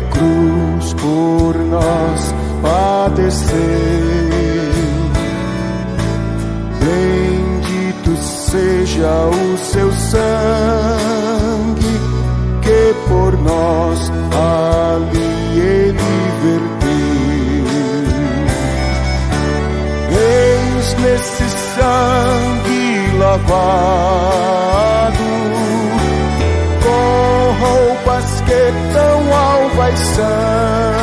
cruz por nós padeceu. Bendito seja o seu sangue que por nós ali ele verteu. Eis nesse sangue lavado tão alvas são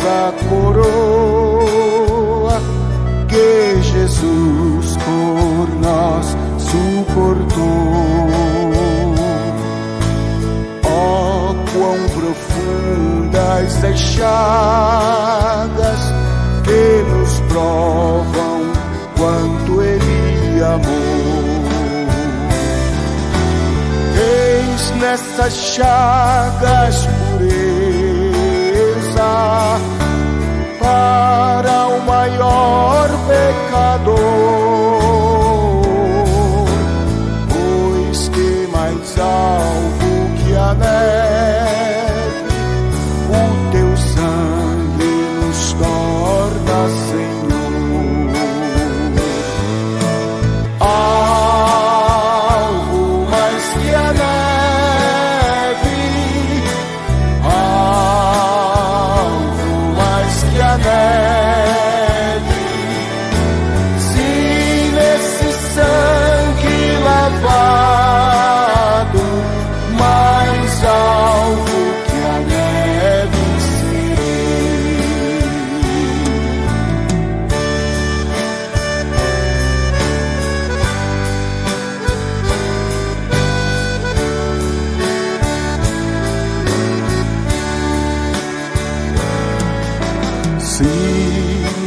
espinhosa a coroa que Jesus por nós suportou. Oh, quão profundas as chagas que nos provam quanto Ele amou. Eis nessas chagas pureza para o maior pecador,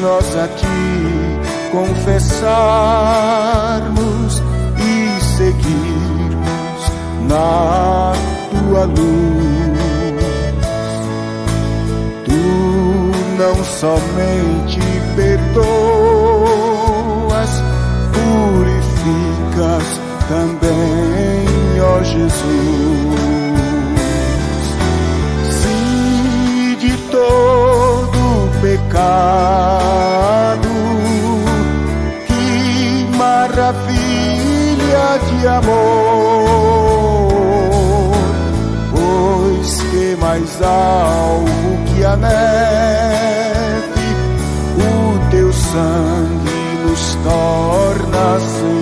nós aqui confessarmos e seguirmos na tua luz, tu não somente perdoas, purificas também, ó Jesus. Se de todo pecado, amor. Pois que mais alvo que a neve, o teu sangue nos torna.